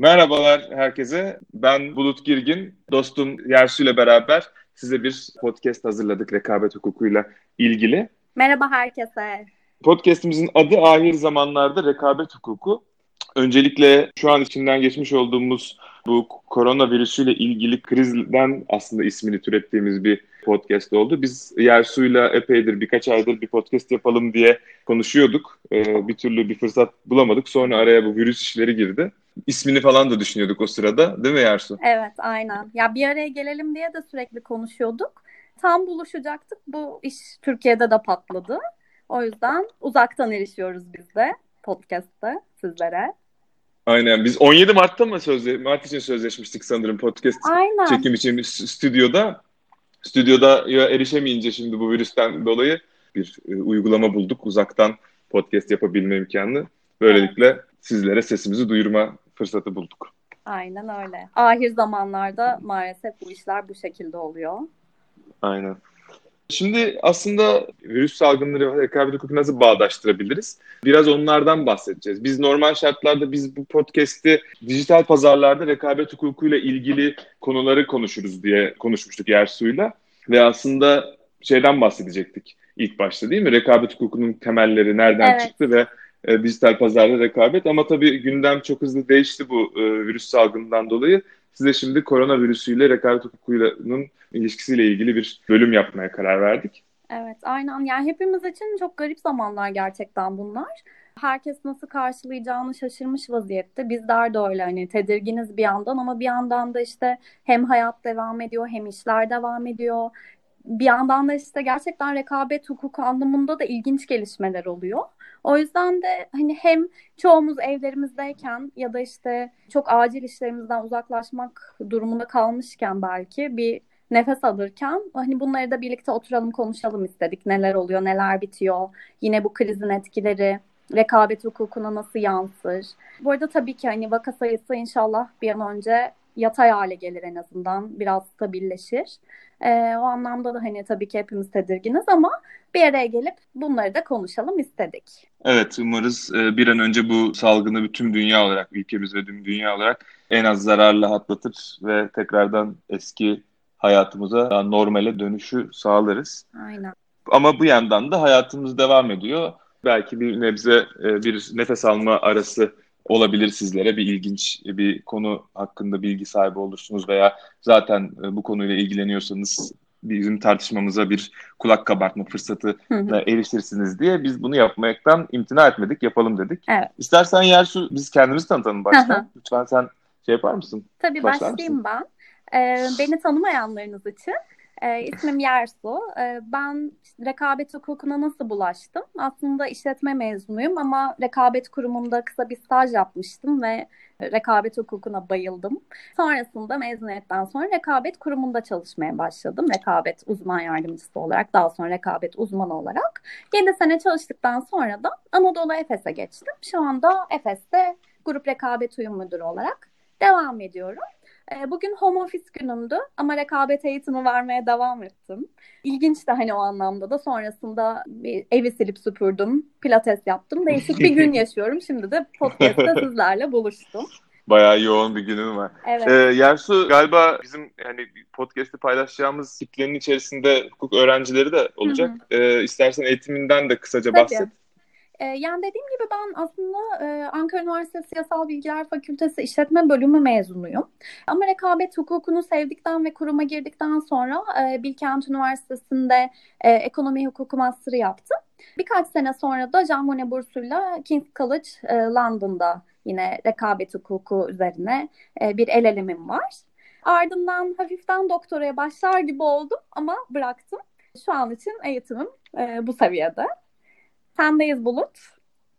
Merhabalar herkese. Ben Bulut Girgin. Dostum Yersu ile beraber size bir podcast hazırladık rekabet hukukuyla ilgili. Merhaba herkese. Podcast'imizin adı Ahir Zamanlarda Rekabet Hukuku. Öncelikle şu an içinden geçmiş olduğumuz bu koronavirüsüyle ilgili krizden aslında ismini türettiğimiz bir podcast oldu. Biz Yersu'yla epeydir birkaç aydır bir podcast yapalım diye konuşuyorduk. Ee, bir türlü bir fırsat bulamadık. Sonra araya bu virüs işleri girdi. İsmini falan da düşünüyorduk o sırada değil mi Yersu? Evet aynen. Ya bir araya gelelim diye de sürekli konuşuyorduk. Tam buluşacaktık. Bu iş Türkiye'de de patladı. O yüzden uzaktan erişiyoruz biz de podcast'te sizlere. Aynen. Biz 17 Mart'ta mı sözle Mart için sözleşmiştik sanırım podcast Aynen. çekim için stüdyoda. Stüdyoda ya erişemeyince şimdi bu virüsten dolayı bir e, uygulama bulduk. Uzaktan podcast yapabilme imkanı. Böylelikle evet. Sizlere sesimizi duyurma fırsatı bulduk. Aynen öyle. Ahir zamanlarda maalesef bu işler bu şekilde oluyor. Aynen. Şimdi aslında virüs salgınları ve rekabet hukuku nasıl bağdaştırabiliriz? Biraz onlardan bahsedeceğiz. Biz normal şartlarda biz bu podcast'i dijital pazarlarda rekabet hukukuyla ilgili konuları konuşuruz diye konuşmuştuk Yersu'yla. Ve aslında şeyden bahsedecektik ilk başta değil mi? Rekabet hukukunun temelleri nereden evet. çıktı ve e, dijital pazarda rekabet. Ama tabii gündem çok hızlı değişti bu e, virüs salgından dolayı. Size şimdi koronavirüsüyle rekabet hukukunun ilişkisiyle ilgili bir bölüm yapmaya karar verdik. Evet aynen yani hepimiz için çok garip zamanlar gerçekten bunlar. Herkes nasıl karşılayacağını şaşırmış vaziyette. Bizler de öyle hani tedirginiz bir yandan ama bir yandan da işte hem hayat devam ediyor hem işler devam ediyor. Bir yandan da işte gerçekten rekabet hukuku anlamında da ilginç gelişmeler oluyor. O yüzden de hani hem çoğumuz evlerimizdeyken ya da işte çok acil işlerimizden uzaklaşmak durumunda kalmışken belki bir nefes alırken hani bunları da birlikte oturalım konuşalım istedik. Neler oluyor, neler bitiyor, yine bu krizin etkileri, rekabet hukukuna nasıl yansır. Bu arada tabii ki hani vaka sayısı inşallah bir an önce yatay hale gelir en azından. Biraz stabilleşir. E, o anlamda da hani tabii ki hepimiz tedirginiz ama bir araya gelip bunları da konuşalım istedik. Evet umarız e, bir an önce bu salgını bütün dünya olarak, ülkemiz ve tüm dünya olarak en az zararla atlatır ve tekrardan eski hayatımıza normale dönüşü sağlarız. Aynen. Ama bu yandan da hayatımız devam ediyor. Belki bir nebze e, bir nefes alma arası olabilir sizlere. Bir ilginç bir konu hakkında bilgi sahibi olursunuz veya zaten e, bu konuyla ilgileniyorsanız bizim tartışmamıza bir kulak kabartma fırsatı erişirsiniz diye biz bunu yapmaktan imtina etmedik, yapalım dedik. Evet. İstersen Yersu biz kendimizi tanıtalım baştan. Lütfen sen şey yapar mısın? Tabii Başlar başlayayım mısın? ben. Ee, beni tanımayanlarınız için e, ismim Yersu. E, ben rekabet hukukuna nasıl bulaştım? Aslında işletme mezunuyum ama rekabet kurumunda kısa bir staj yapmıştım ve rekabet hukukuna bayıldım. Sonrasında mezuniyetten sonra rekabet kurumunda çalışmaya başladım. Rekabet uzman yardımcısı olarak, daha sonra rekabet uzmanı olarak. 7 sene çalıştıktan sonra da Anadolu Efes'e geçtim. Şu anda Efes'te grup rekabet uyum müdürü olarak devam ediyorum. Ee, bugün home office günümdü ama rekabet eğitimi vermeye devam ettim. İlginç de hani o anlamda da sonrasında bir evi silip süpürdüm, pilates yaptım. Değişik bir gün yaşıyorum. Şimdi de podcast'ta sizlerle buluştum. Bayağı yoğun bir günün var. Evet. Ee, Yersu galiba bizim hani podcast'i paylaşacağımız kitlenin içerisinde hukuk öğrencileri de olacak. Hı hı. Ee, istersen eğitiminden de kısaca Tabii. bahset. Ee, yani dediğim gibi ben aslında e, Ankara Üniversitesi Yasal Bilgiler Fakültesi İşletme Bölümü mezunuyum. Ama rekabet hukukunu sevdikten ve kuruma girdikten sonra e, Bilkent Üniversitesi'nde e, ekonomi hukuku master'ı yaptım. Birkaç sene sonra da Jean Monnet bursuyla King's College London'da yine rekabet hukuku üzerine bir el elemim var. Ardından hafiften doktoraya başlar gibi oldum ama bıraktım. Şu an için eğitimim bu seviyede. Sendeyiz Bulut.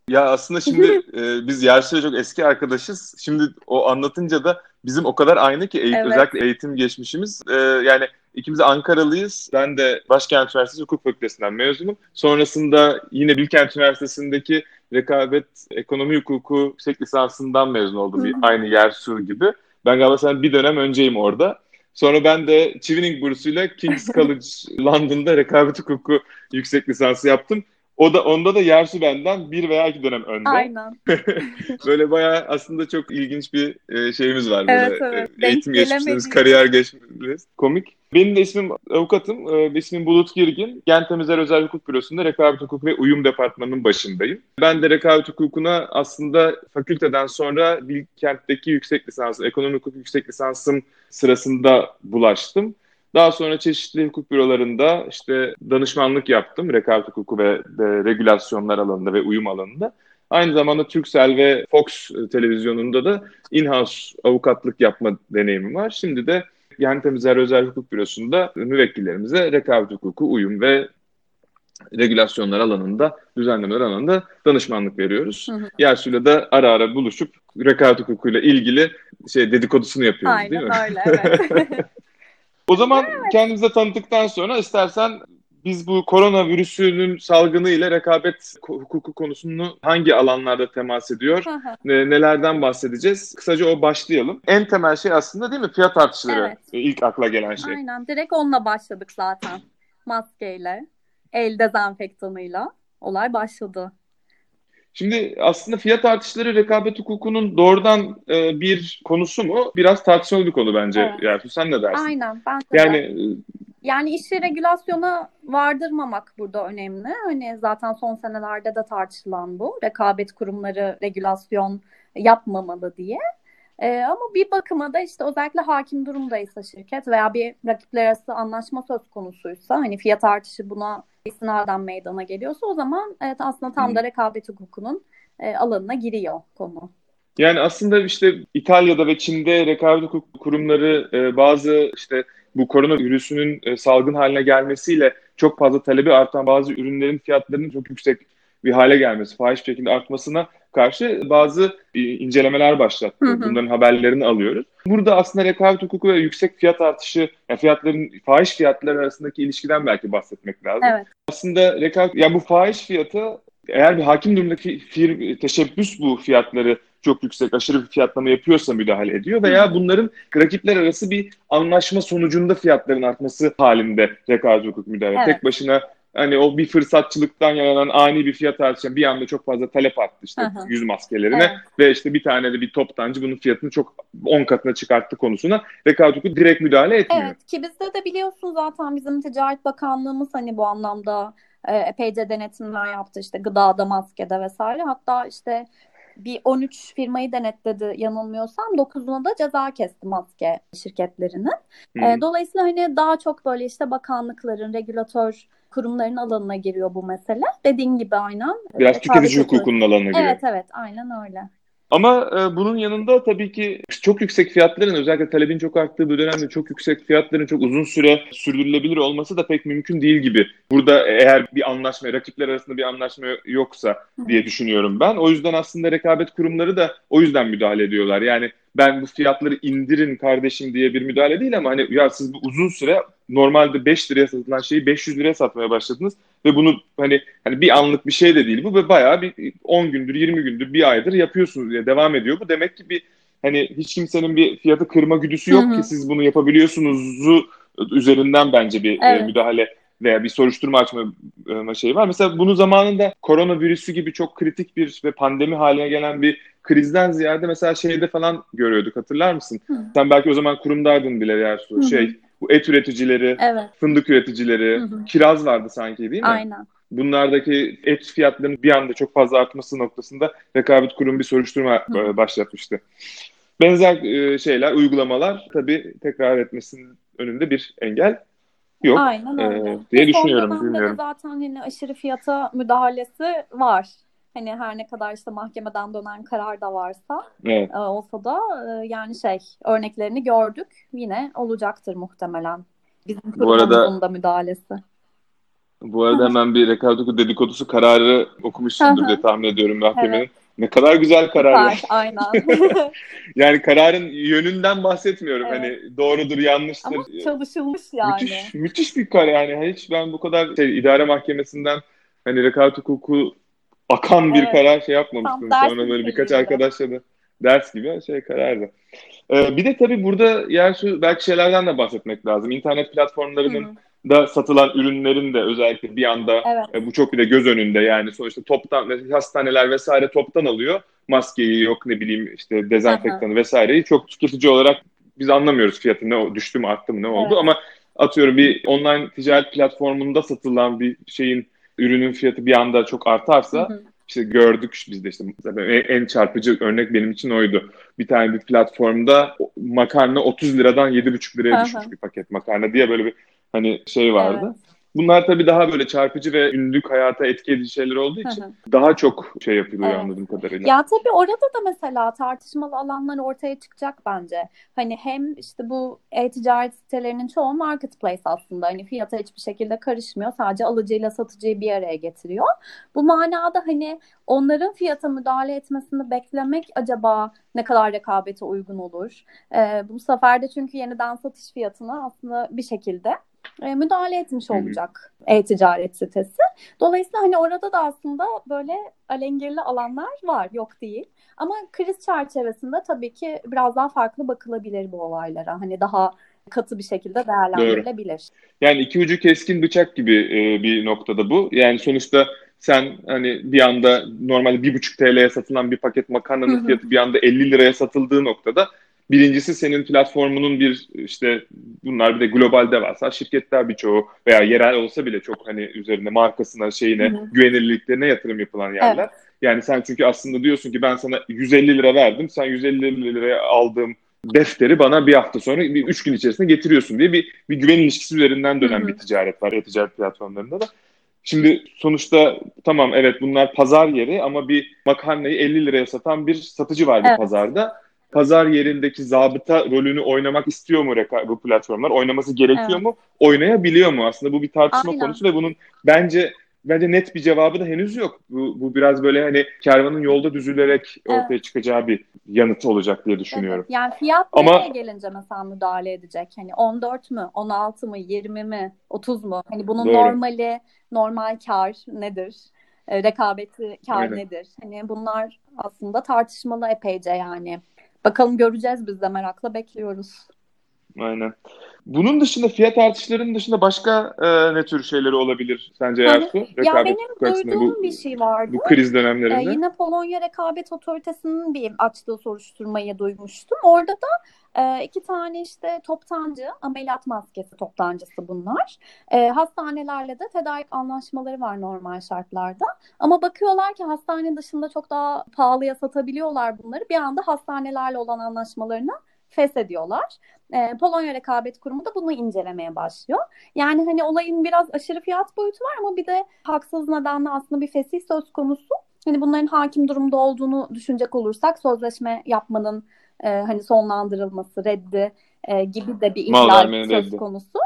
Ya aslında şimdi e, biz Yersu'yla çok eski arkadaşız. Şimdi o anlatınca da bizim o kadar aynı ki eğitim, evet. özellikle eğitim geçmişimiz. E, yani ikimiz de Ankaralıyız. Ben de Başkent Üniversitesi Hukuk Fakültesinden mezunum. Sonrasında yine Bilkent Üniversitesi'ndeki rekabet ekonomi hukuku yüksek lisansından mezun oldum. Bir, aynı Yersu gibi. Ben galiba sen bir dönem önceyim orada. Sonra ben de Chevening bursuyla King's College London'da rekabet hukuku yüksek lisansı yaptım O da onda da Yersu benden bir veya iki dönem önde. Aynen. böyle bayağı aslında çok ilginç bir e, şeyimiz var. Böyle. Evet. E, Eğitim gelemedik. kariyer geçmişiniz. Komik. Benim de ismim avukatım. E, ismim Bulut Girgin. Gen Temizler Özel Hukuk Bürosu'nda rekabet hukuku ve uyum departmanının başındayım. Ben de rekabet hukukuna aslında fakülteden sonra Bilkent'teki yüksek lisans, ekonomi hukuk yüksek lisansım sırasında bulaştım. Daha sonra çeşitli hukuk bürolarında işte danışmanlık yaptım. Rekabet hukuku ve de, regülasyonlar alanında ve uyum alanında. Aynı zamanda Turkcell ve Fox televizyonunda da in-house avukatlık yapma deneyimim var. Şimdi de Yani Temizler Özel Hukuk Bürosu'nda müvekkillerimize rekabet hukuku, uyum ve regülasyonlar alanında, düzenlemeler alanında danışmanlık veriyoruz. Hı hı. Yersu'yla da ara ara buluşup rekabet hukukuyla ilgili şey dedikodusunu yapıyoruz Aynen değil mi? öyle evet. O zaman kendimize tanıttıktan sonra istersen biz bu koronavirüsünün salgını ile rekabet hukuku konusunu hangi alanlarda temas ediyor, nelerden bahsedeceğiz? Kısaca o başlayalım. En temel şey aslında değil mi? Fiyat artışları Evet. e, ilk akla gelen şey. Aynen direkt onunla başladık zaten. Maskeyle, el dezenfektanıyla olay başladı. Şimdi aslında fiyat artışları rekabet hukukunun doğrudan e, bir konusu mu? Biraz tartışmalı bir konu bence. Evet. Yersu sen ne dersin? Aynen ben de. Yani e, Yani işi regülasyona vardırmamak burada önemli. Hani zaten son senelerde de tartışılan bu. Rekabet kurumları regülasyon yapmamalı diye. Ee, ama bir bakıma da işte özellikle hakim durumdaysa şirket veya bir rakipler arası anlaşma söz konusuysa hani fiyat artışı buna istinaden meydana geliyorsa o zaman evet aslında tam da rekabet hukukunun e, alanına giriyor konu. Yani aslında işte İtalya'da ve Çin'de rekabet hukuk kurumları e, bazı işte bu koronavirüsünün e, salgın haline gelmesiyle çok fazla talebi artan bazı ürünlerin fiyatlarının çok yüksek bir hale gelmesi, fahiş bir şekilde artmasına karşı bazı e, incelemeler başlattı. Hı hı. Bunların haberlerini alıyoruz. Burada aslında rekabet hukuku ve yüksek fiyat artışı, yani fiyatların fahiş fiyatlar arasındaki ilişkiden belki bahsetmek lazım. Evet. Aslında rekabet, ya bu fahiş fiyatı eğer bir hakim durumdaki firm, teşebbüs bu fiyatları çok yüksek, aşırı bir fiyatlama yapıyorsa müdahale ediyor veya bunların rakipler arası bir anlaşma sonucunda fiyatların artması halinde rekabet hukuk müdahale. Evet. Tek başına hani o bir fırsatçılıktan yaranan ani bir fiyat artışı, bir anda çok fazla talep arttı işte hı. yüz maskelerine Evet. ve işte bir tane de bir toptancı bunun fiyatını çok 10 katına çıkarttı konusuna rekabet hukuku direkt müdahale etmiyor. Evet ki bizde de biliyorsun zaten bizim Ticaret Bakanlığımız hani bu anlamda e, epeyce denetimler yaptı işte gıdada, maskede vesaire. Hatta işte bir 13 firmayı denetledi yanılmıyorsam 9'una da ceza kesti maske şirketlerinin. E, dolayısıyla hani daha çok böyle işte bakanlıkların, regülatör kurumların alanına giriyor bu mesele. Dediğin gibi aynen. Biraz Rekabet tüketici hukuku. hukukunun alanına giriyor. Evet evet aynen öyle. Ama e, bunun yanında tabii ki çok yüksek fiyatların özellikle talebin çok arttığı bir dönemde çok yüksek fiyatların çok uzun süre sürdürülebilir olması da pek mümkün değil gibi. Burada eğer bir anlaşma, rakipler arasında bir anlaşma yoksa diye düşünüyorum ben. O yüzden aslında rekabet kurumları da o yüzden müdahale ediyorlar. Yani ben bu fiyatları indirin kardeşim diye bir müdahale değil ama hani ya siz bu uzun süre normalde 5 liraya satılan şeyi 500 liraya satmaya başladınız ve bunu hani hani bir anlık bir şey de değil bu ve bayağı bir 10 gündür 20 gündür bir aydır yapıyorsunuz diye devam ediyor. Bu demek ki bir hani hiç kimsenin bir fiyatı kırma güdüsü yok Hı hı. ki siz bunu yapabiliyorsunuzu üzerinden bence bir e, Evet. müdahale veya bir soruşturma açma e, şey var. Mesela bunu zamanında koronavirüsü gibi çok kritik bir ve pandemi haline gelen bir krizden ziyade mesela şeyde falan görüyorduk hatırlar mısın? Hı. Sen belki o zaman kurumdaydın bile Yersu. Hı. Şey bu et üreticileri, Evet fındık üreticileri, Hı hı. kiraz vardı sanki değil mi? aynen. Bunlardaki et fiyatlarının bir anda çok fazla artması noktasında rekabet kurumu bir soruşturma Hı. e, başlatmıştı. Benzer e, şeyler, uygulamalar tabii tekrar etmesinin önünde bir engel yok Aynen e, öyle. diye Ve düşünüyorum. Son Bilmiyorum. zaten hani aşırı fiyata müdahalesi var. Hani her ne kadar işte mahkemeden dönen karar da varsa Evet. e, olsa da e, yani şey örneklerini gördük. Yine olacaktır muhtemelen. Bizim Bu arada- da müdahalesi. Bu arada hemen bir hukuku dedikodusu kararı okumuşsundur diye tahmin ediyorum mahkemenin. Ne kadar güzel karar. Süper, aynen. Yani kararın yönünden bahsetmiyorum. Evet. Hani doğrudur, yanlıştır. Ama çalışılmış yani. Müthiş, müthiş bir karar yani. Hiç ben bu kadar şey, idare mahkemesinden hani rekabet hukuku akan bir Evet. karar şey yapmamıştım. Tam Sonra böyle birkaç arkadaşla da ders gibi şey karardı. Ee, bir de tabii burada Yersu belki şeylerden de bahsetmek lazım. İnternet platformlarının Hı hı. da satılan ürünlerin de özellikle bir anda evet. e, bu çok bir de göz önünde yani sonuçta toptan hastaneler vesaire toptan alıyor maskeyi yok ne bileyim işte dezenfektanı vesaireyi çok tüketici olarak biz anlamıyoruz fiyatı ne düştü mü arttı mı ne oldu evet. ama atıyorum bir online ticaret platformunda satılan bir şeyin ürünün fiyatı bir anda çok artarsa hı hı. işte gördük biz de işte en çarpıcı örnek benim için oydu. Bir tane bir platformda makarna 30 liradan 7,5 liraya hı hı. düşmüş bir paket makarna diye böyle bir hani şey vardı. Evet. Bunlar tabii daha böyle çarpıcı ve ünlük hayata etki edici şeyler olduğu için daha çok şey yapılıyor evet. anladığım kadarıyla. Ya tabii orada da mesela tartışmalı alanlar ortaya çıkacak bence. Hani hem işte bu e-ticaret sitelerinin çoğu marketplace aslında. Hani fiyata hiçbir şekilde karışmıyor. Sadece alıcıyla satıcıyı bir araya getiriyor. Bu manada hani onların fiyata müdahale etmesini beklemek acaba ne kadar rekabete uygun olur? Ee, bu sefer de çünkü yeniden satış fiyatına aslında bir şekilde e, müdahale etmiş olacak e-ticaret sitesi. Dolayısıyla hani orada da aslında böyle alengirli alanlar var, yok değil. Ama kriz çerçevesinde tabii ki biraz daha farklı bakılabilir bu olaylara. Hani daha katı bir şekilde değerlendirilebilir. Doğru. Yani iki ucu keskin bıçak gibi e, bir noktada bu. Yani sonuçta sen hani bir anda normalde bir buçuk TL'ye satılan bir paket makarnanın fiyatı bir anda 50 liraya satıldığı noktada Birincisi senin platformunun bir işte bunlar bir de globalde varsa şirketler birçoğu veya yerel olsa bile çok hani üzerinde markasına şeyine Hı-hı. güvenilirliklerine yatırım yapılan yerler. Evet. Yani sen çünkü aslında diyorsun ki ben sana 150 lira verdim sen 150 liraya aldığım defteri bana bir hafta sonra bir üç gün içerisinde getiriyorsun diye bir, bir güven ilişkisi üzerinden dönen Hı-hı. bir ticaret var e-ticaret platformlarında da. Şimdi sonuçta tamam evet bunlar pazar yeri ama bir makarnayı 50 liraya satan bir satıcı var evet. bu pazarda pazar yerindeki zabıta rolünü oynamak istiyor mu bu platformlar? Oynaması gerekiyor evet. mu? Oynayabiliyor mu? Aslında bu bir tartışma Aynen. konusu ve bunun bence bence net bir cevabı da henüz yok. Bu, bu biraz böyle hani kervanın yolda düzülerek evet. ortaya çıkacağı bir yanıt olacak diye düşünüyorum. Evet. Yani fiyat Ama, nereye gelince mesela müdahale edecek? Hani 14 mü, 16 mı, 20 mi, 30 mu? Hani bunun Doğru. normali, normal kar nedir? E, rekabeti kar Aynen. nedir? Hani bunlar aslında tartışmalı epeyce yani. Bakalım göreceğiz biz de merakla bekliyoruz. Aynen. Bunun dışında fiyat artışlarının dışında başka e, ne tür şeyleri olabilir sence Ersu? Ya benim duyduğum bu, bir şey vardı. Bu kriz dönemlerinde. Ee, yine Polonya Rekabet Otoritesi'nin bir açtığı soruşturmayı duymuştum. Orada da e, iki tane işte toptancı, ameliyat maskesi toptancısı bunlar. E, hastanelerle de tedarik anlaşmaları var normal şartlarda. Ama bakıyorlar ki hastane dışında çok daha pahalıya satabiliyorlar bunları. Bir anda hastanelerle olan anlaşmalarını feshediyorlar. E, Polonya Rekabet Kurumu da bunu incelemeye başlıyor. Yani hani olayın biraz aşırı fiyat boyutu var ama bir de haksız nedenle aslında bir fesih söz konusu. Hani bunların hakim durumda olduğunu düşünecek olursak sözleşme yapmanın e, hani sonlandırılması, reddi e, gibi de bir ihlal söz reddi. konusu.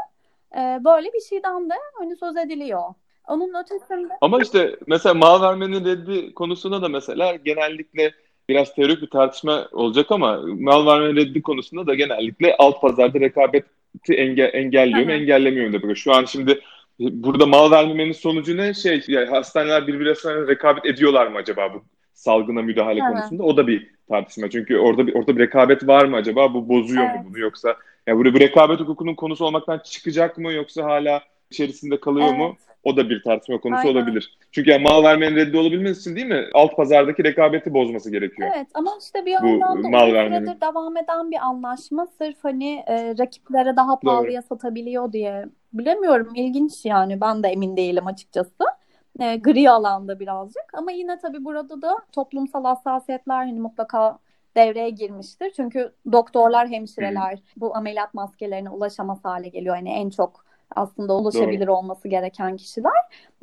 E, böyle bir şeyden de hani söz ediliyor. Onun ötesinde... Ama işte mesela mal vermenin reddi konusunda da mesela genellikle biraz teorik bir tartışma olacak ama mal verme reddi konusunda da genellikle alt pazarda rekabeti enge engelliyor mu engellemiyor mu da Şu an şimdi burada mal vermemenin sonucu ne? Şey yani hastaneler birbirine rekabet ediyorlar mı acaba bu salgına müdahale Hı-hı. konusunda? O da bir tartışma. Çünkü orada bir orada bir rekabet var mı acaba? Bu bozuyor evet. mu bunu yoksa yani burada bir rekabet hukukunun konusu olmaktan çıkacak mı yoksa hala içerisinde kalıyor evet. mu? O da bir tartışma konusu Aynen. olabilir. Çünkü yani mal vermenin reddi olabilmesi için değil mi? Alt pazardaki rekabeti bozması gerekiyor. Evet ama işte bir yandan da mal vermenin... devam eden bir anlaşma sırf hani e, rakiplere daha pahalıya Doğru. satabiliyor diye. Bilemiyorum ilginç yani ben de emin değilim açıkçası. E, gri alanda birazcık ama yine tabii burada da toplumsal hassasiyetler hani mutlaka devreye girmiştir. Çünkü doktorlar, hemşireler bu ameliyat maskelerine ulaşamaz hale geliyor. Yani en çok aslında ulaşabilir Doğru. olması gereken kişiler.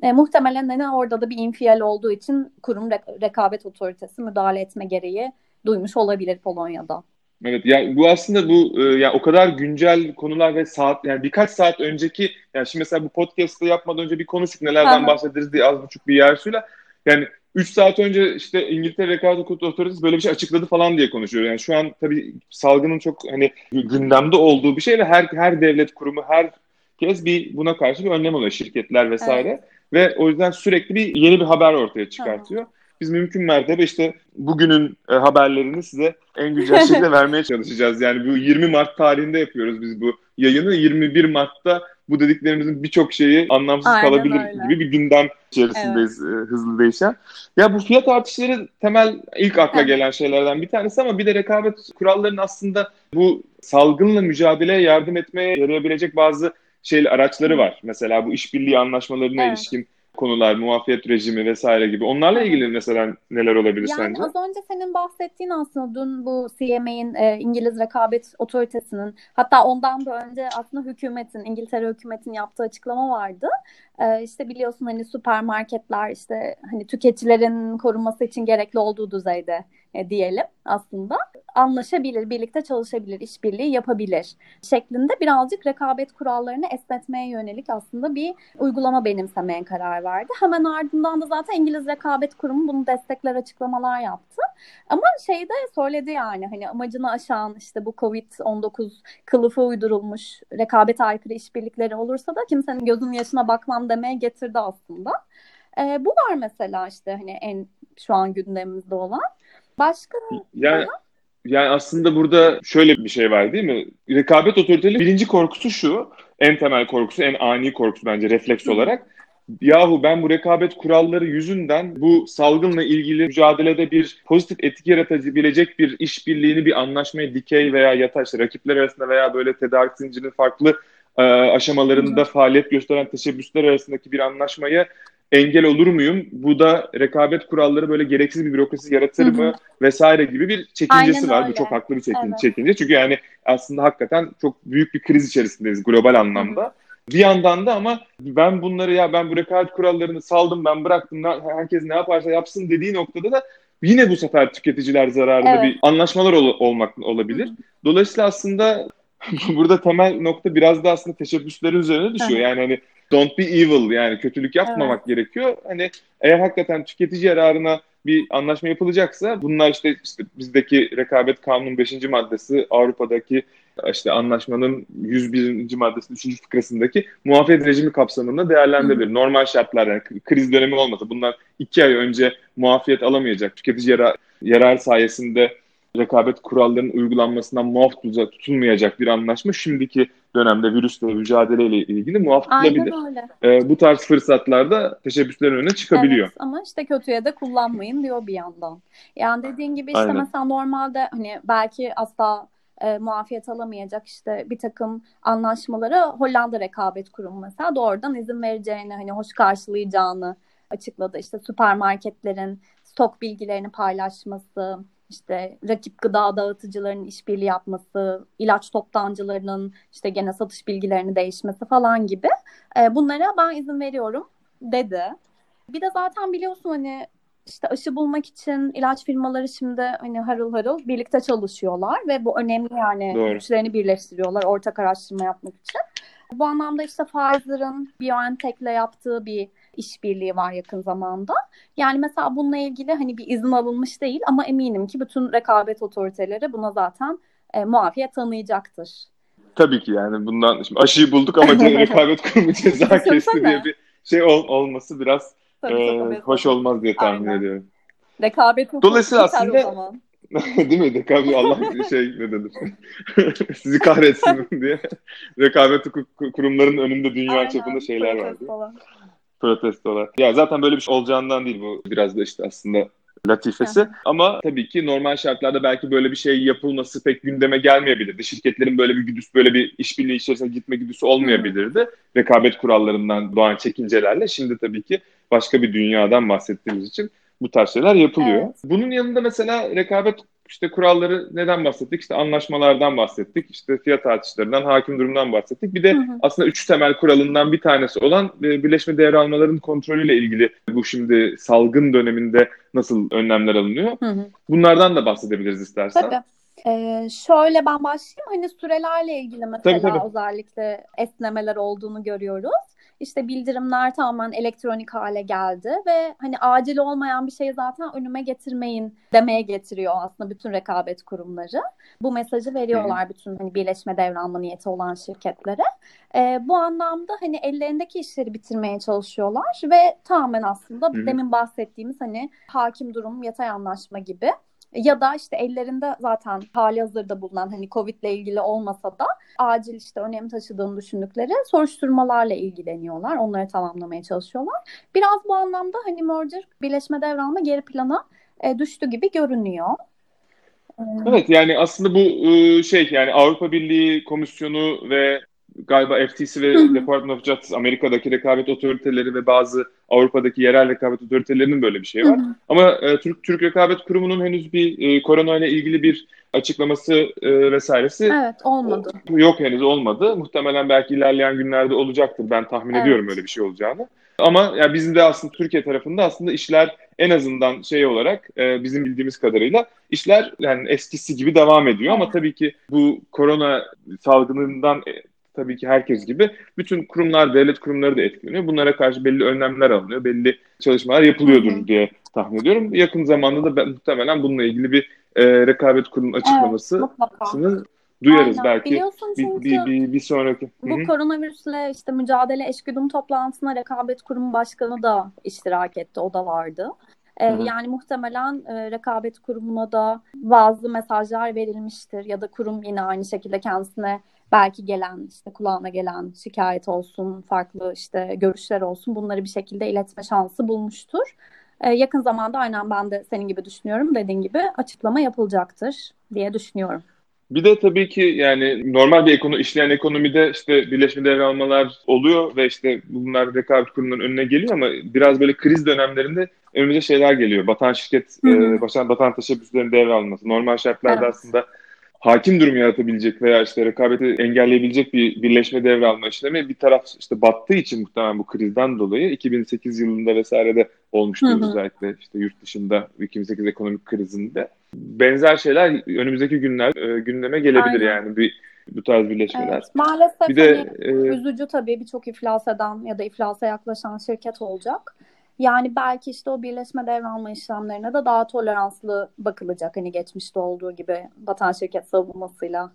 E, muhtemelen hani orada da bir infial olduğu için kurum re- rekabet otoritesi müdahale etme gereği duymuş olabilir Polonya'da. Evet yani bu aslında bu e, yani o kadar güncel konular ve saat yani birkaç saat önceki yani şimdi mesela bu podcast'ı yapmadan önce bir konuştuk nelerden Aha. bahsederiz diye az buçuk bir yer suyla yani 3 saat önce işte İngiltere Rekabet Otoritesi böyle bir şey açıkladı falan diye konuşuyor. Yani şu an tabii salgının çok hani gündemde olduğu bir şey ve her her devlet kurumu, her kez bir buna karşı bir önlem alıyor şirketler vesaire. Evet. Ve o yüzden sürekli bir yeni bir haber ortaya çıkartıyor. Hı. biz mümkün mertebe işte bugünün e, haberlerini size en güncel şekilde vermeye çalışacağız. Yani bu 20 Mart tarihinde yapıyoruz biz bu yayını. 21 Mart'ta bu dediklerimizin birçok şeyi anlamsız Aynen kalabilir öyle. gibi bir gündem içerisindeyiz evet. E, hızlı değişen. Ya bu fiyat artışları temel ilk akla evet. gelen şeylerden bir tanesi ama bir de rekabet kurallarının aslında bu salgınla mücadeleye yardım etmeye yarayabilecek bazı şey araçları var. Mesela bu işbirliği anlaşmalarına evet. ilişkin konular, muafiyet rejimi vesaire gibi. Onlarla ilgili mesela neler olabilir yani sence? Az önce senin bahsettiğin aslında dün bu CMA'in e, İngiliz Rekabet Otoritesi'nin hatta ondan da önce aslında hükümetin, İngiltere hükümetin yaptığı açıklama vardı. E, işte biliyorsun hani süpermarketler işte hani tüketicilerin korunması için gerekli olduğu düzeyde e, diyelim aslında anlaşabilir, birlikte çalışabilir, işbirliği yapabilir şeklinde birazcık rekabet kurallarını esnetmeye yönelik aslında bir uygulama benimsemeye karar verdi. Hemen ardından da zaten İngiliz Rekabet Kurumu bunu destekler açıklamalar yaptı. Ama şey de söyledi yani hani amacını aşan işte bu Covid-19 kılıfı uydurulmuş rekabet aykırı işbirlikleri olursa da kimsenin gözünün yaşına bakmam demeye getirdi aslında. E, bu var mesela işte hani en şu an gündemimizde olan. Başka yani yani aslında burada şöyle bir şey var değil mi? Rekabet otoriteli birinci korkusu şu. En temel korkusu, en ani korkusu bence refleks olarak. Yahu ben bu rekabet kuralları yüzünden bu salgınla ilgili mücadelede bir pozitif etki yaratabilecek bir işbirliğini, bir anlaşmayı dikey veya yatay işte rakipler arasında veya böyle tedarik zincirinin farklı e, aşamalarında Hı. faaliyet gösteren teşebbüsler arasındaki bir anlaşmayı engel olur muyum? Bu da rekabet kuralları böyle gereksiz bir bürokrasi yaratır Hı-hı. mı vesaire gibi bir çekincesi Aynen var. Öyle. Bu çok haklı bir çekin, evet. çekince. Çünkü yani aslında hakikaten çok büyük bir kriz içerisindeyiz global anlamda. Hı-hı. Bir yandan da ama ben bunları ya ben bu rekabet kurallarını saldım ben bıraktım herkes ne yaparsa yapsın dediği noktada da yine bu sefer tüketiciler zararında evet. bir anlaşmalar ol- olmak olabilir. Hı-hı. Dolayısıyla aslında burada temel nokta biraz da aslında teşebbüslerin üzerine düşüyor. Yani hani don't be evil yani kötülük yapmamak evet. gerekiyor. Hani eğer hakikaten tüketici yararına bir anlaşma yapılacaksa bunlar işte, işte bizdeki rekabet kanunun 5. maddesi Avrupa'daki işte anlaşmanın 101. maddesi 3. fıkrasındaki muafiyet rejimi kapsamında değerlendirilir. Hı. Normal şartlar yani kriz dönemi olmasa bundan iki ay önce muafiyet alamayacak tüketici yarar, yarar sayesinde rekabet kurallarının uygulanmasından muaf tutulmayacak bir anlaşma şimdiki dönemde virüsle mücadeleyle ilgili muaf tutulabilir. Ee, bu tarz fırsatlarda teşebbüslerin önüne çıkabiliyor. Evet, ama işte kötüye de kullanmayın diyor bir yandan. Yani dediğin gibi işte Aynen. mesela normalde hani belki asla e, muafiyet alamayacak işte bir takım anlaşmaları Hollanda Rekabet Kurumu mesela doğrudan izin vereceğini hani hoş karşılayacağını açıkladı. İşte süpermarketlerin stok bilgilerini paylaşması, işte rakip gıda dağıtıcılarının işbirliği yapması, ilaç toptancılarının işte gene satış bilgilerini değişmesi falan gibi e, bunlara ben izin veriyorum dedi. Bir de zaten biliyorsun hani işte aşı bulmak için ilaç firmaları şimdi hani harıl harıl birlikte çalışıyorlar ve bu önemli yani Doğru. güçlerini birleştiriyorlar ortak araştırma yapmak için. Bu anlamda işte Pfizer'ın BioNTech'le yaptığı bir işbirliği var yakın zamanda. Yani mesela bununla ilgili hani bir izin alınmış değil ama eminim ki bütün rekabet otoriteleri buna zaten e, muafiyet tanıyacaktır. Tabii ki yani bundan şimdi aşıyı bulduk ama rekabet kurumu ceza kesti diye bir şey ol, olması biraz e, hoş olmaz diye tahmin Aynen. ediyorum. Rekabet Dolayısıyla aslında Değil mi? Rekabet Allah şey ne denir? Sizi kahretsin diye. Rekabet kurumlarının önünde dünya Aynen, çapında şeyler var. Protestolar. Ya zaten böyle bir şey olacağından değil bu. Biraz da işte aslında latifesi. Hı. Ama tabii ki normal şartlarda belki böyle bir şey yapılması pek gündeme gelmeyebilirdi. Şirketlerin böyle bir güdüs, böyle bir işbirliği içerisine gitme güdüsü olmayabilirdi. Hı. Rekabet kurallarından doğan çekincelerle. Şimdi tabii ki başka bir dünyadan bahsettiğimiz için bu tarz şeyler yapılıyor. Evet. Bunun yanında mesela rekabet işte kuralları neden bahsettik? İşte anlaşmalardan bahsettik. İşte fiyat artışlarından, hakim durumdan bahsettik. Bir de hı hı. aslında üç temel kuralından bir tanesi olan e, birleşme değer almaların kontrolüyle ilgili bu şimdi salgın döneminde nasıl önlemler alınıyor? Hı hı. Bunlardan da bahsedebiliriz istersen. Tabii. Ee, şöyle ben başlayayım. Hani sürelerle ilgili mesela tabii, tabii. özellikle esnemeler olduğunu görüyoruz. İşte bildirimler tamamen elektronik hale geldi ve hani acil olmayan bir şeyi zaten önüme getirmeyin demeye getiriyor aslında bütün rekabet kurumları. Bu mesajı veriyorlar bütün hani birleşme devralma niyeti olan şirketlere. Ee, bu anlamda hani ellerindeki işleri bitirmeye çalışıyorlar ve tamamen aslında Hı-hı. demin bahsettiğimiz hani hakim durum yatay anlaşma gibi ya da işte ellerinde zaten hali hazırda bulunan hani Covid ile ilgili olmasa da acil işte önem taşıdığını düşündükleri soruşturmalarla ilgileniyorlar. Onları tamamlamaya çalışıyorlar. Biraz bu anlamda hani merger birleşme devralma geri plana e, düştü gibi görünüyor. Evet yani aslında bu ıı, şey yani Avrupa Birliği Komisyonu ve galiba FTC ve Hı-hı. Department of Justice Amerika'daki rekabet otoriteleri ve bazı Avrupa'daki yerel rekabet otoritelerinin böyle bir şey var. Hı-hı. Ama e, Türk Türk Rekabet Kurumu'nun henüz bir e, korona ile ilgili bir açıklaması e, vesairesi evet, olmadı. yok henüz olmadı. Muhtemelen belki ilerleyen günlerde olacaktır. Ben tahmin evet. ediyorum öyle bir şey olacağını. Ama yani bizim de aslında Türkiye tarafında aslında işler en azından şey olarak e, bizim bildiğimiz kadarıyla işler yani eskisi gibi devam ediyor. Evet. Ama tabii ki bu korona salgınından e, tabii ki herkes gibi bütün kurumlar, devlet kurumları da etkileniyor. Bunlara karşı belli önlemler alınıyor, belli çalışmalar yapılıyordur diye tahmin ediyorum. Yakın zamanda da ben, muhtemelen bununla ilgili bir e, rekabet kurumunun açıklamasını evet, duyarız Aynen. belki Biliyorsun çünkü bir, bir, bir, bir sonraki. Bu Hı-hı. koronavirüsle işte mücadele eşgüdüm toplantısına rekabet kurumu başkanı da iştirak etti. O da vardı. Ee, yani muhtemelen e, rekabet kurumuna da bazı mesajlar verilmiştir ya da kurum yine aynı şekilde kendisine belki gelen işte kulağına gelen şikayet olsun, farklı işte görüşler olsun bunları bir şekilde iletme şansı bulmuştur. Ee, yakın zamanda aynen ben de senin gibi düşünüyorum. Dediğin gibi açıklama yapılacaktır diye düşünüyorum. Bir de tabii ki yani normal bir ekonomi, işleyen ekonomide işte birleşme devralmalar oluyor ve işte bunlar rekabet kurumlarının önüne geliyor ama biraz böyle kriz dönemlerinde önümüze şeyler geliyor. Batan şirket, e, batan, batan teşebbüslerin devralması. Normal şartlarda evet. aslında hakim durum yaratabilecek veya işte rekabeti engelleyebilecek bir birleşme devralma işlemi bir taraf işte battığı için muhtemelen bu krizden dolayı 2008 yılında vesairede olmuştu hı hı. özellikle işte yurt dışında 2008 ekonomik krizinde. Benzer şeyler önümüzdeki günler e, gündeme gelebilir Aynen. yani bir bu tarz birleşmeler. Evet, maalesef bir de, hani, e, üzücü tabii birçok iflas eden ya da iflasa yaklaşan şirket olacak. Yani belki işte o birleşme devralma işlemlerine de daha toleranslı bakılacak. Hani geçmişte olduğu gibi batan şirket savunmasıyla.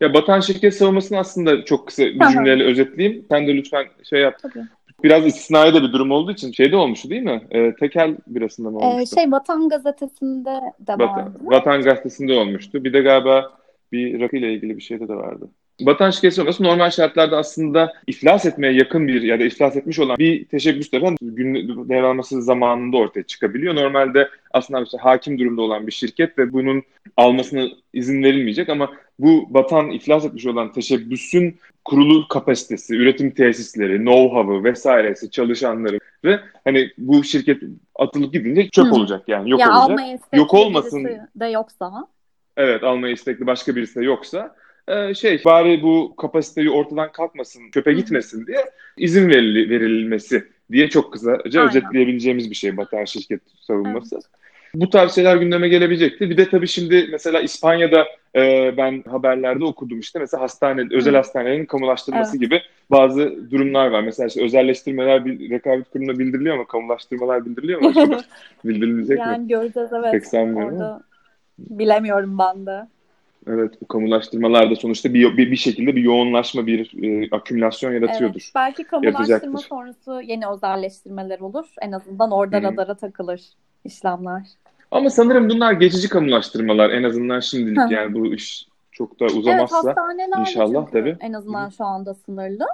Ya batan şirket savunmasını aslında çok kısa bir cümleyle özetleyeyim. Sen de lütfen şey yap. Tabii. Biraz istisnai de bir durum olduğu için şeyde olmuştu değil mi? E, tekel birasında mı ee, olmuştu? Ee, şey Vatan Gazetesi'nde de vardı. Vatan, Vatan Gazetesi'nde olmuştu. Bir de galiba bir rakı ile ilgili bir şeyde de vardı. Vatan şirketi olması normal şartlarda aslında iflas etmeye yakın bir ya da iflas etmiş olan bir teşebbüs tarafından gün devralması zamanında ortaya çıkabiliyor. Normalde aslında işte hakim durumda olan bir şirket ve bunun almasına izin verilmeyecek ama bu batan iflas etmiş olan teşebbüsün kurulu kapasitesi, üretim tesisleri, know-how'ı vesairesi, çalışanları ve hani bu şirket atılıp gidince çöp Hı. olacak yani yok ya olacak. Yok olmasın de yoksa. Evet almaya istekli başka birisi de yoksa e, şey bari bu kapasiteyi ortadan kalkmasın, çöpe gitmesin diye izin veril verilmesi diye çok kısaca Aynen. özetleyebileceğimiz bir şey batan şirket savunması. Evet. Bu tarz şeyler gündeme gelebilecekti. Bir de tabii şimdi mesela İspanya'da e, ben haberlerde okudum işte mesela hastane, Hı. özel hastanelerin kamulaştırması evet. gibi bazı durumlar var. Mesela işte özelleştirmeler bir rekabet kurumuna bildiriliyor ama kamulaştırmalar bildiriliyor mu? Bildirilecek yani mi? Yani göreceğiz evet. Pek sanmıyorum. Orada bilemiyorum ben de. Evet bu kamulaştırmalarda sonuçta bir, bir, bir şekilde bir yoğunlaşma, bir e, akümülasyon yaratıyordur. Evet, belki kamulaştırma sonrası yeni özelleştirmeler olur. En azından orada hmm. radara takılır işlemler. Ama sanırım bunlar geçici kamulaştırmalar en azından şimdilik yani bu iş çok da uzamazsa evet, inşallah tabii. En azından şu anda sınırlı.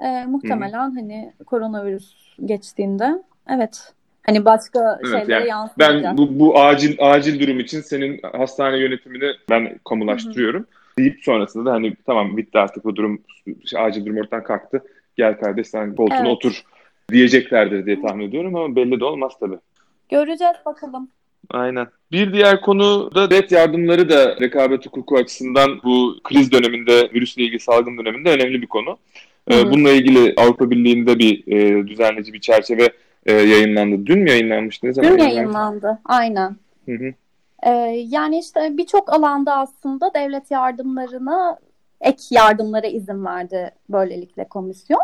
E, muhtemelen hmm. hani koronavirüs geçtiğinde evet Hani başka evet, şeylere yani yansıyacak. Ben bu, bu acil acil durum için senin hastane yönetimini ben kamulaştırıyorum. Hı-hı. Deyip sonrasında da hani tamam bitti artık bu durum acil durum ortadan kalktı. Gel kardeş sen koltuğuna evet. otur diyeceklerdir diye tahmin ediyorum ama belli de olmaz tabii. Göreceğiz bakalım. Aynen. Bir diğer konu da devlet yardımları da rekabet hukuku açısından bu kriz döneminde, virüsle ilgili salgın döneminde önemli bir konu. Hı-hı. Bununla ilgili Avrupa Birliği'nde bir e, düzenleyici bir çerçeve e, yayınlandı. Dün mü yayınlanmıştı? Ne zaman Dün yayınlandı. Aynen. Hı hı. Ee, yani işte birçok alanda aslında devlet yardımlarına ek yardımlara izin verdi böylelikle komisyon.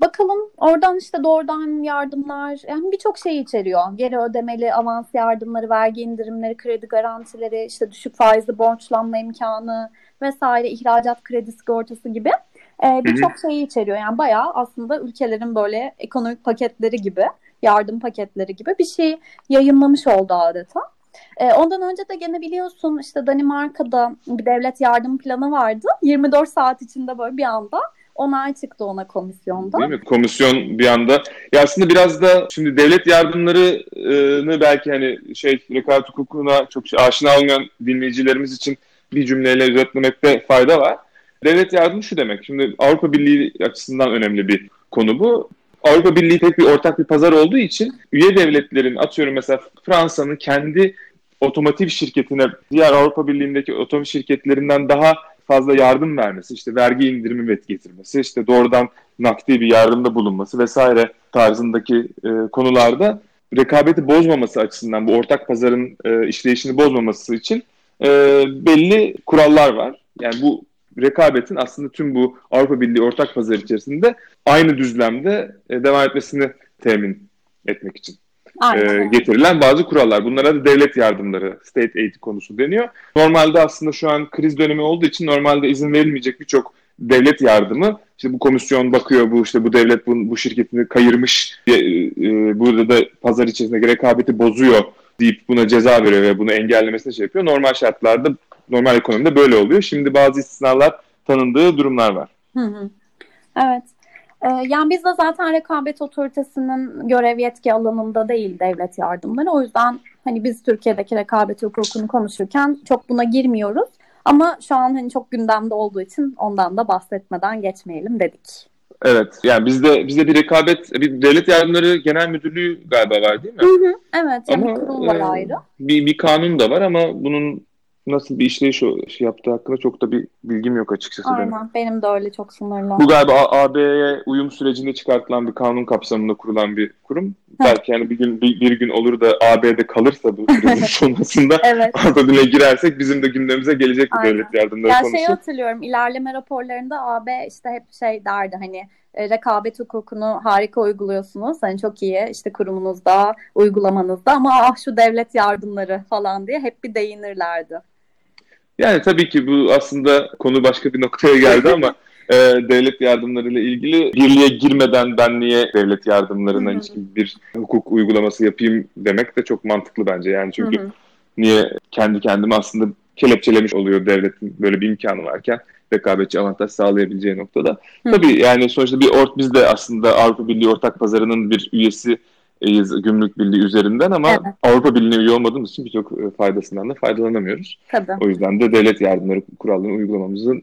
Bakalım oradan işte doğrudan yardımlar yani birçok şey içeriyor. Geri ödemeli avans yardımları, vergi indirimleri, kredi garantileri, işte düşük faizli borçlanma imkanı vesaire, ihracat kredi sigortası gibi e, birçok şeyi içeriyor. Yani bayağı aslında ülkelerin böyle ekonomik paketleri gibi, yardım paketleri gibi bir şey yayınlamış oldu adeta. E, ondan önce de gene biliyorsun işte Danimarka'da bir devlet yardım planı vardı. 24 saat içinde böyle bir anda onay çıktı ona komisyonda. Değil mi? Komisyon bir anda. Ya aslında biraz da şimdi devlet yardımlarını belki hani şey rekabet hukukuna çok aşina olmayan dinleyicilerimiz için bir cümleyle özetlemekte fayda var. Devlet yardımı şu demek. Şimdi Avrupa Birliği açısından önemli bir konu bu. Avrupa Birliği tek bir ortak bir pazar olduğu için üye devletlerin atıyorum mesela Fransa'nın kendi otomotiv şirketine diğer Avrupa Birliği'ndeki otomotiv şirketlerinden daha fazla yardım vermesi, işte vergi indirimi getirmesi, işte doğrudan nakdi bir yardımda bulunması vesaire tarzındaki e, konularda rekabeti bozmaması açısından bu ortak pazarın e, işleyişini bozmaması için e, belli kurallar var. Yani bu rekabetin aslında tüm bu Avrupa Birliği ortak pazar içerisinde aynı düzlemde e, devam etmesini temin etmek için e, getirilen bazı kurallar. Bunlara da devlet yardımları, state aid konusu deniyor. Normalde aslında şu an kriz dönemi olduğu için normalde izin verilmeyecek birçok devlet yardımı işte bu komisyon bakıyor bu işte bu devlet bu, bu şirketini kayırmış e, e, burada da pazar içerisinde rekabeti bozuyor deyip buna ceza veriyor ve bunu engellemesine şey yapıyor. Normal şartlarda normal ekonomide böyle oluyor. Şimdi bazı istisnalar tanındığı durumlar var. Hı hı. Evet. Ee, yani biz de zaten rekabet otoritesinin görev yetki alanında değil devlet yardımları. O yüzden hani biz Türkiye'deki rekabet hukukunu konuşurken çok buna girmiyoruz. Ama şu an hani çok gündemde olduğu için ondan da bahsetmeden geçmeyelim dedik. Evet. Yani bizde bizde bir rekabet bir devlet yardımları genel müdürlüğü galiba var değil mi? Hı hı, evet. Yani ama bir kurul var e, ayrı. Bir, bir kanun da var ama bunun nasıl bir işleyiş şey yaptığı hakkında çok da bir bilgim yok açıkçası. Aynen benim, benim de öyle çok sınırlı. Bu galiba AB'ye uyum sürecinde çıkartılan bir kanun kapsamında kurulan bir kurum. Belki yani bir gün bir, bir gün olur da AB'de kalırsa bu sürecin sonrasında evet. Avrupa Birliği'ne girersek bizim de gündemimize gelecek bir devlet yardımları ya konusu. Şeyi hatırlıyorum ilerleme raporlarında AB işte hep şey derdi hani e, rekabet hukukunu harika uyguluyorsunuz. Hani çok iyi işte kurumunuzda, uygulamanızda ama ah şu devlet yardımları falan diye hep bir değinirlerdi. Yani tabii ki bu aslında konu başka bir noktaya geldi ama e, devlet yardımlarıyla ilgili birliğe girmeden ben niye devlet yardımlarına ilişkin bir hukuk uygulaması yapayım demek de çok mantıklı bence. Yani çünkü Hı-hı. niye kendi kendime aslında kelepçelemiş oluyor devletin böyle bir imkanı varken rekabetçi avantaj sağlayabileceği noktada. Hı. Tabii yani sonuçta bir ort biz de aslında Avrupa Birliği ortak pazarının bir üyesi gümrük birliği üzerinden ama evet. Avrupa Birliği'ne üye olmadığımız için birçok e, faydasından da faydalanamıyoruz. Tabii. O yüzden de devlet yardımları kurallarını uygulamamızın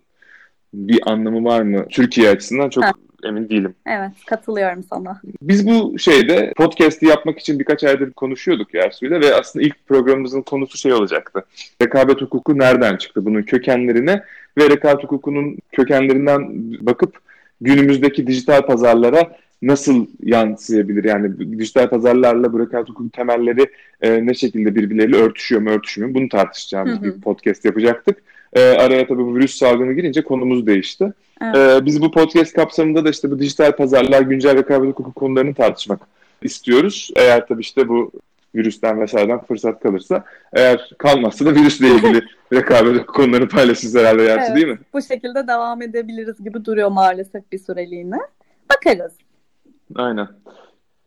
bir anlamı var mı? Türkiye açısından çok ha. emin değilim. Evet, katılıyorum sana. Biz bu şeyde podcast'i yapmak için birkaç aydır konuşuyorduk Yersu'yla ve aslında ilk programımızın konusu şey olacaktı. Rekabet hukuku nereden çıktı? Bunun kökenlerine ve rekabet hukukunun kökenlerinden bakıp günümüzdeki dijital pazarlara nasıl yansıyabilir? Yani dijital pazarlarla bu rekabet hukuku temelleri e, ne şekilde birbirleriyle örtüşüyor mu örtüşmüyor mu? Bunu tartışacağımız hı hı. bir podcast yapacaktık. E, araya tabii bu virüs salgını girince konumuz değişti. Evet. E, biz bu podcast kapsamında da işte bu dijital pazarlar, güncel rekabet hukuku konularını tartışmak istiyoruz. Eğer tabii işte bu virüsten vesaireden fırsat kalırsa. Eğer kalmazsa da virüsle ilgili rekabet konularını paylaşırız herhalde Yersi evet, değil mi? Bu şekilde devam edebiliriz gibi duruyor maalesef bir süreliğine. Bakarız. Aynen.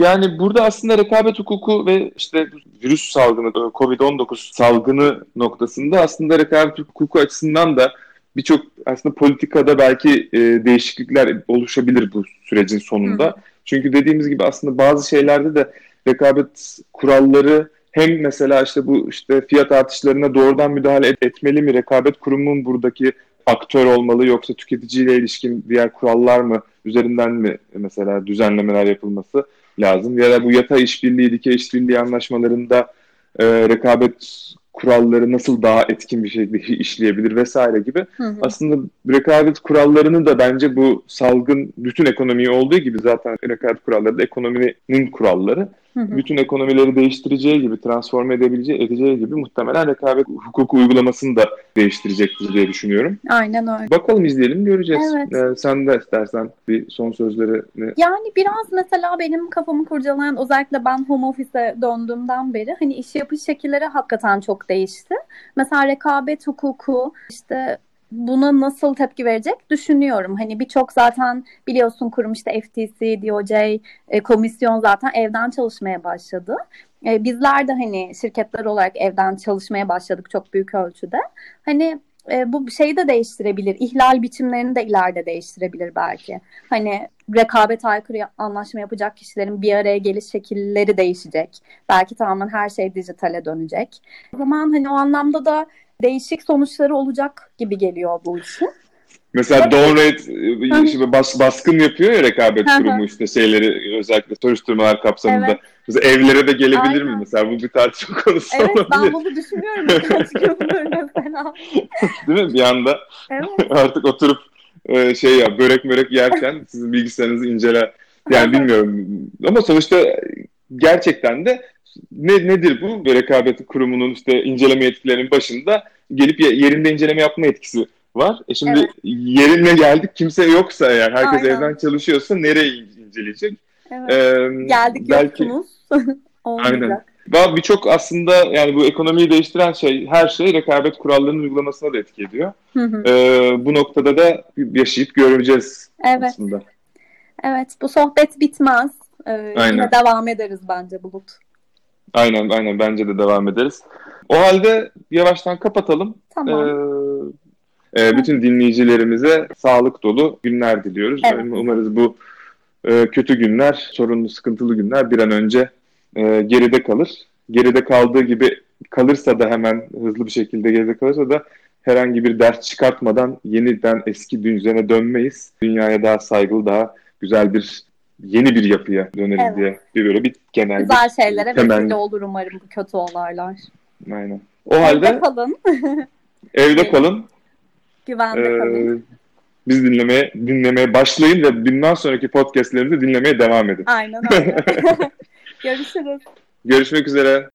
Yani burada aslında rekabet hukuku ve işte virüs salgını, Covid-19 salgını noktasında aslında rekabet hukuku açısından da birçok aslında politikada belki e, değişiklikler oluşabilir bu sürecin sonunda. Hı. Çünkü dediğimiz gibi aslında bazı şeylerde de rekabet kuralları hem mesela işte bu işte fiyat artışlarına doğrudan müdahale etmeli mi? Rekabet kurumunun buradaki aktör olmalı yoksa tüketiciyle ilişkin diğer kurallar mı üzerinden mi mesela düzenlemeler yapılması lazım? Ya da bu yata işbirliği, dike işbirliği anlaşmalarında e, rekabet kuralları nasıl daha etkin bir şekilde işleyebilir vesaire gibi. Hı hı. Aslında rekabet kurallarını da bence bu salgın bütün ekonomiyi olduğu gibi zaten rekabet kuralları da ekonominin kuralları. Bütün ekonomileri değiştireceği gibi, transforme edebileceği, edeceği gibi muhtemelen rekabet hukuku uygulamasını da değiştirecektir diye düşünüyorum. Aynen öyle. Bakalım izleyelim göreceğiz. Evet. Ee, sen de istersen bir son sözleri ne? Yani biraz mesela benim kafamı kurcalayan özellikle ben home office'e döndüğümden beri hani iş yapış şekilleri hakikaten çok değişti. Mesela rekabet hukuku işte buna nasıl tepki verecek düşünüyorum. Hani birçok zaten biliyorsun kurum işte FTC, DOJ, e, komisyon zaten evden çalışmaya başladı. E, bizler de hani şirketler olarak evden çalışmaya başladık çok büyük ölçüde. Hani e, bu şeyi de değiştirebilir. İhlal biçimlerini de ileride değiştirebilir belki. Hani rekabet aykırı anlaşma yapacak kişilerin bir araya geliş şekilleri değişecek. Belki tamamen her şey dijitale dönecek. O zaman hani o anlamda da değişik sonuçları olacak gibi geliyor bu işin. Mesela Evet. Dawn Rate e, işte bas, baskın yapıyor ya rekabet kurumu işte şeyleri özellikle soruşturmalar kapsamında. Evet. Mesela evlere de gelebilir mi Aynen. mesela? Bu bir tartışma konusu Evet ben olabilir. bunu düşünüyorum birkaç gündür mesela. Değil mi? Bir anda Evet. artık oturup e, şey ya börek mörek yerken sizin bilgisayarınızı incele. Yani bilmiyorum. Ama sonuçta gerçekten de ne nedir bu? Bir rekabet kurumunun işte inceleme yetkilerinin başında gelip ye- yerinde inceleme yapma yetkisi var. E şimdi Evet. yerine geldik kimse yoksa eğer herkes Aynen. evden çalışıyorsa nereye in- inceleyecek? evet. Ee, Geldik belki. Olmayacak. Ba- birçok aslında yani bu ekonomiyi değiştiren şey her şey rekabet kurallarının uygulamasına da etki ediyor. Hı hı. Ee, bu noktada da yaşayıp göreceğiz Evet. aslında. Evet. Bu sohbet bitmez. Ee, Aynen. yine devam ederiz bence Bulut. Aynen aynen bence de devam ederiz. O halde yavaştan kapatalım. Tamam. Ee, e, bütün dinleyicilerimize sağlık dolu günler diliyoruz. Evet. Umarız bu e, kötü günler, sorunlu, sıkıntılı günler bir an önce e, geride kalır. Geride kaldığı gibi kalırsa da hemen hızlı bir şekilde geride kalırsa da herhangi bir ders çıkartmadan yeniden eski düzene dönmeyiz. Dünyaya daha saygılı, daha güzel bir yeni bir yapıya döneriz Evet. diye bir böyle bir genel Güzel bir şeylere temel- vesile olur umarım bu kötü olaylar. Aynen. O halde Evde kalın. evde kalın. Güvende Ee, kalın. biz dinlemeye dinlemeye başlayın ve bundan sonraki podcastlerimizi dinlemeye devam edin. Aynen öyle. Görüşürüz. Görüşmek üzere.